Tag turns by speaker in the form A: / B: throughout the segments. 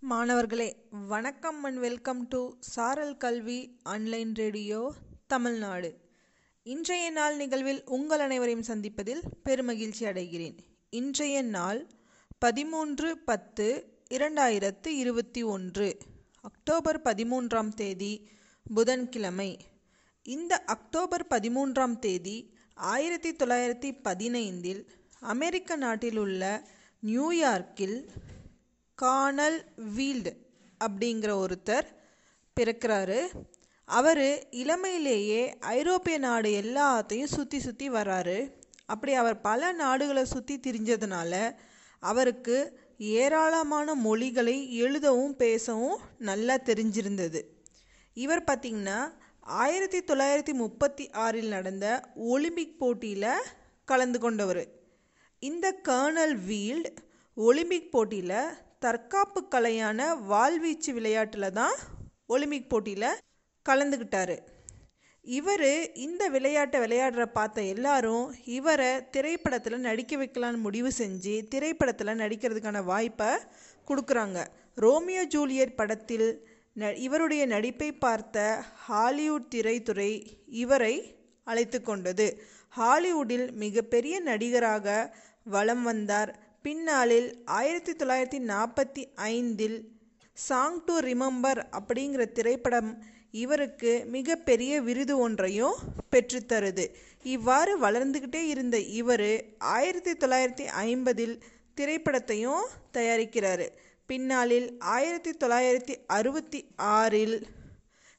A: மாணவர்களே வணக்கம் and welcome to சாரல் கல்வி ஆன்லைன் ரேடியோ தமிழ்நாடு. இன்றைய நாள் நிகழ்வில் உங்கள் அனைவரையும் சந்திப்பதில் பெருமகிழ்ச்சி அடைகிறேன். இன்றைய நாள் பதிமூன்று பத்து இரண்டாயிரத்து இருபத்தி ஒன்று அக்டோபர் பதிமூன்றாம் தேதி புதன்கிழமை. இந்த அக்டோபர் பதிமூன்றாம் தேதி ஆயிரத்தி தொள்ளாயிரத்தி பதினைந்தில் அமெரிக்க நாட்டில் உள்ள நியூயார்க்கில் கார்னல் வீல்டு அப்படிங்கிற ஒருத்தர் பிறக்கிறாரு. அவர் இளமையிலேயே ஐரோப்பிய நாடு எல்லாத்தையும் சுற்றி சுற்றி வராரு அப்படி அவர் பல நாடுகளை சுற்றி திரிஞ்சதுனால அவருக்கு ஏராளமான மொழிகளை எழுதவும் பேசவும் நல்லா தெரிஞ்சிருந்தது. இவர் பார்த்திங்கன்னா ஆயிரத்தி தொள்ளாயிரத்தி முப்பத்தி ஆறில் நடந்த ஒலிம்பிக் போட்டியில் கலந்து கொண்டவர். இந்த கர்னல் வீல்ட் ஒலிம்பிக் போட்டியில் தற்காப்பு கலையான வாள்வீச்சு விளையாட்டில் தான் ஒலிம்பிக் போட்டியில் கலந்துக்கிட்டார் இவர் இந்த விளையாட்டை விளையாடுற பார்த்த எல்லாரும் இவரை திரைப்படத்தில் நடிக்க வைக்கலான்னு முடிவு செஞ்சு திரைப்படத்தில் நடிக்கிறதுக்கான வாய்ப்பை கொடுக்குறாங்க. ரோமியோ ஜூலியட் படத்தில் ந இவருடைய நடிப்பை பார்த்த ஹாலிவுட் திரைத்துறை இவரை அழைத்து கொண்டது. ஹாலிவுட்டில் மிகப்பெரிய நடிகராக வலம் வந்தார் பின்னாளில் ஆயிரத்தி தொள்ளாயிரத்தி நாற்பத்தி ஐந்தில் சாங் டு ரிமெம்பர் அப்படிங்கிற திரைப்படம் இவருக்கு மிகப்பெரிய விருது ஒன்றையும் பெற்றுத்தருது. இவ்வாறு வளர்ந்துக்கிட்டே இருந்த இவர் ஆயிரத்தி தொள்ளாயிரத்தி ஐம்பதில் திரைப்படத்தையும் தயாரிக்கிறார். பின்னாளில் ஆயிரத்தி தொள்ளாயிரத்தி அறுபத்தி ஆறில்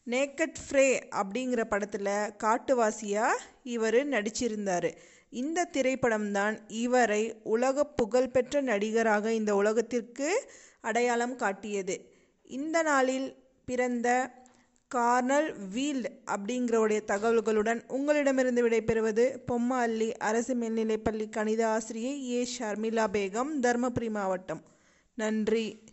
A: நேக்கட் ஃப்ரே அப்படிங்கிற படத்தில் காட்டுவாசியாக இவர் நடிச்சிருந்தார். இந்த திரைப்படம்தான் இவரை உலக புகழ்பெற்ற நடிகராக இந்த உலகத்திற்கு அடையாளம் காட்டியது. இந்த நாளில் பிறந்த கார்னல் வீல்ட் அப்படிங்கிறவுடைய தகவல்களுடன் உங்களிடமிருந்து விடைபெறுவது பொம்மாள்ளி அரசு மேல்நிலைப்பள்ளி கணித ஆசிரியை ஏ. ஷர்மிளா பேகம் தருமபுரி மாவட்டம். நன்றி.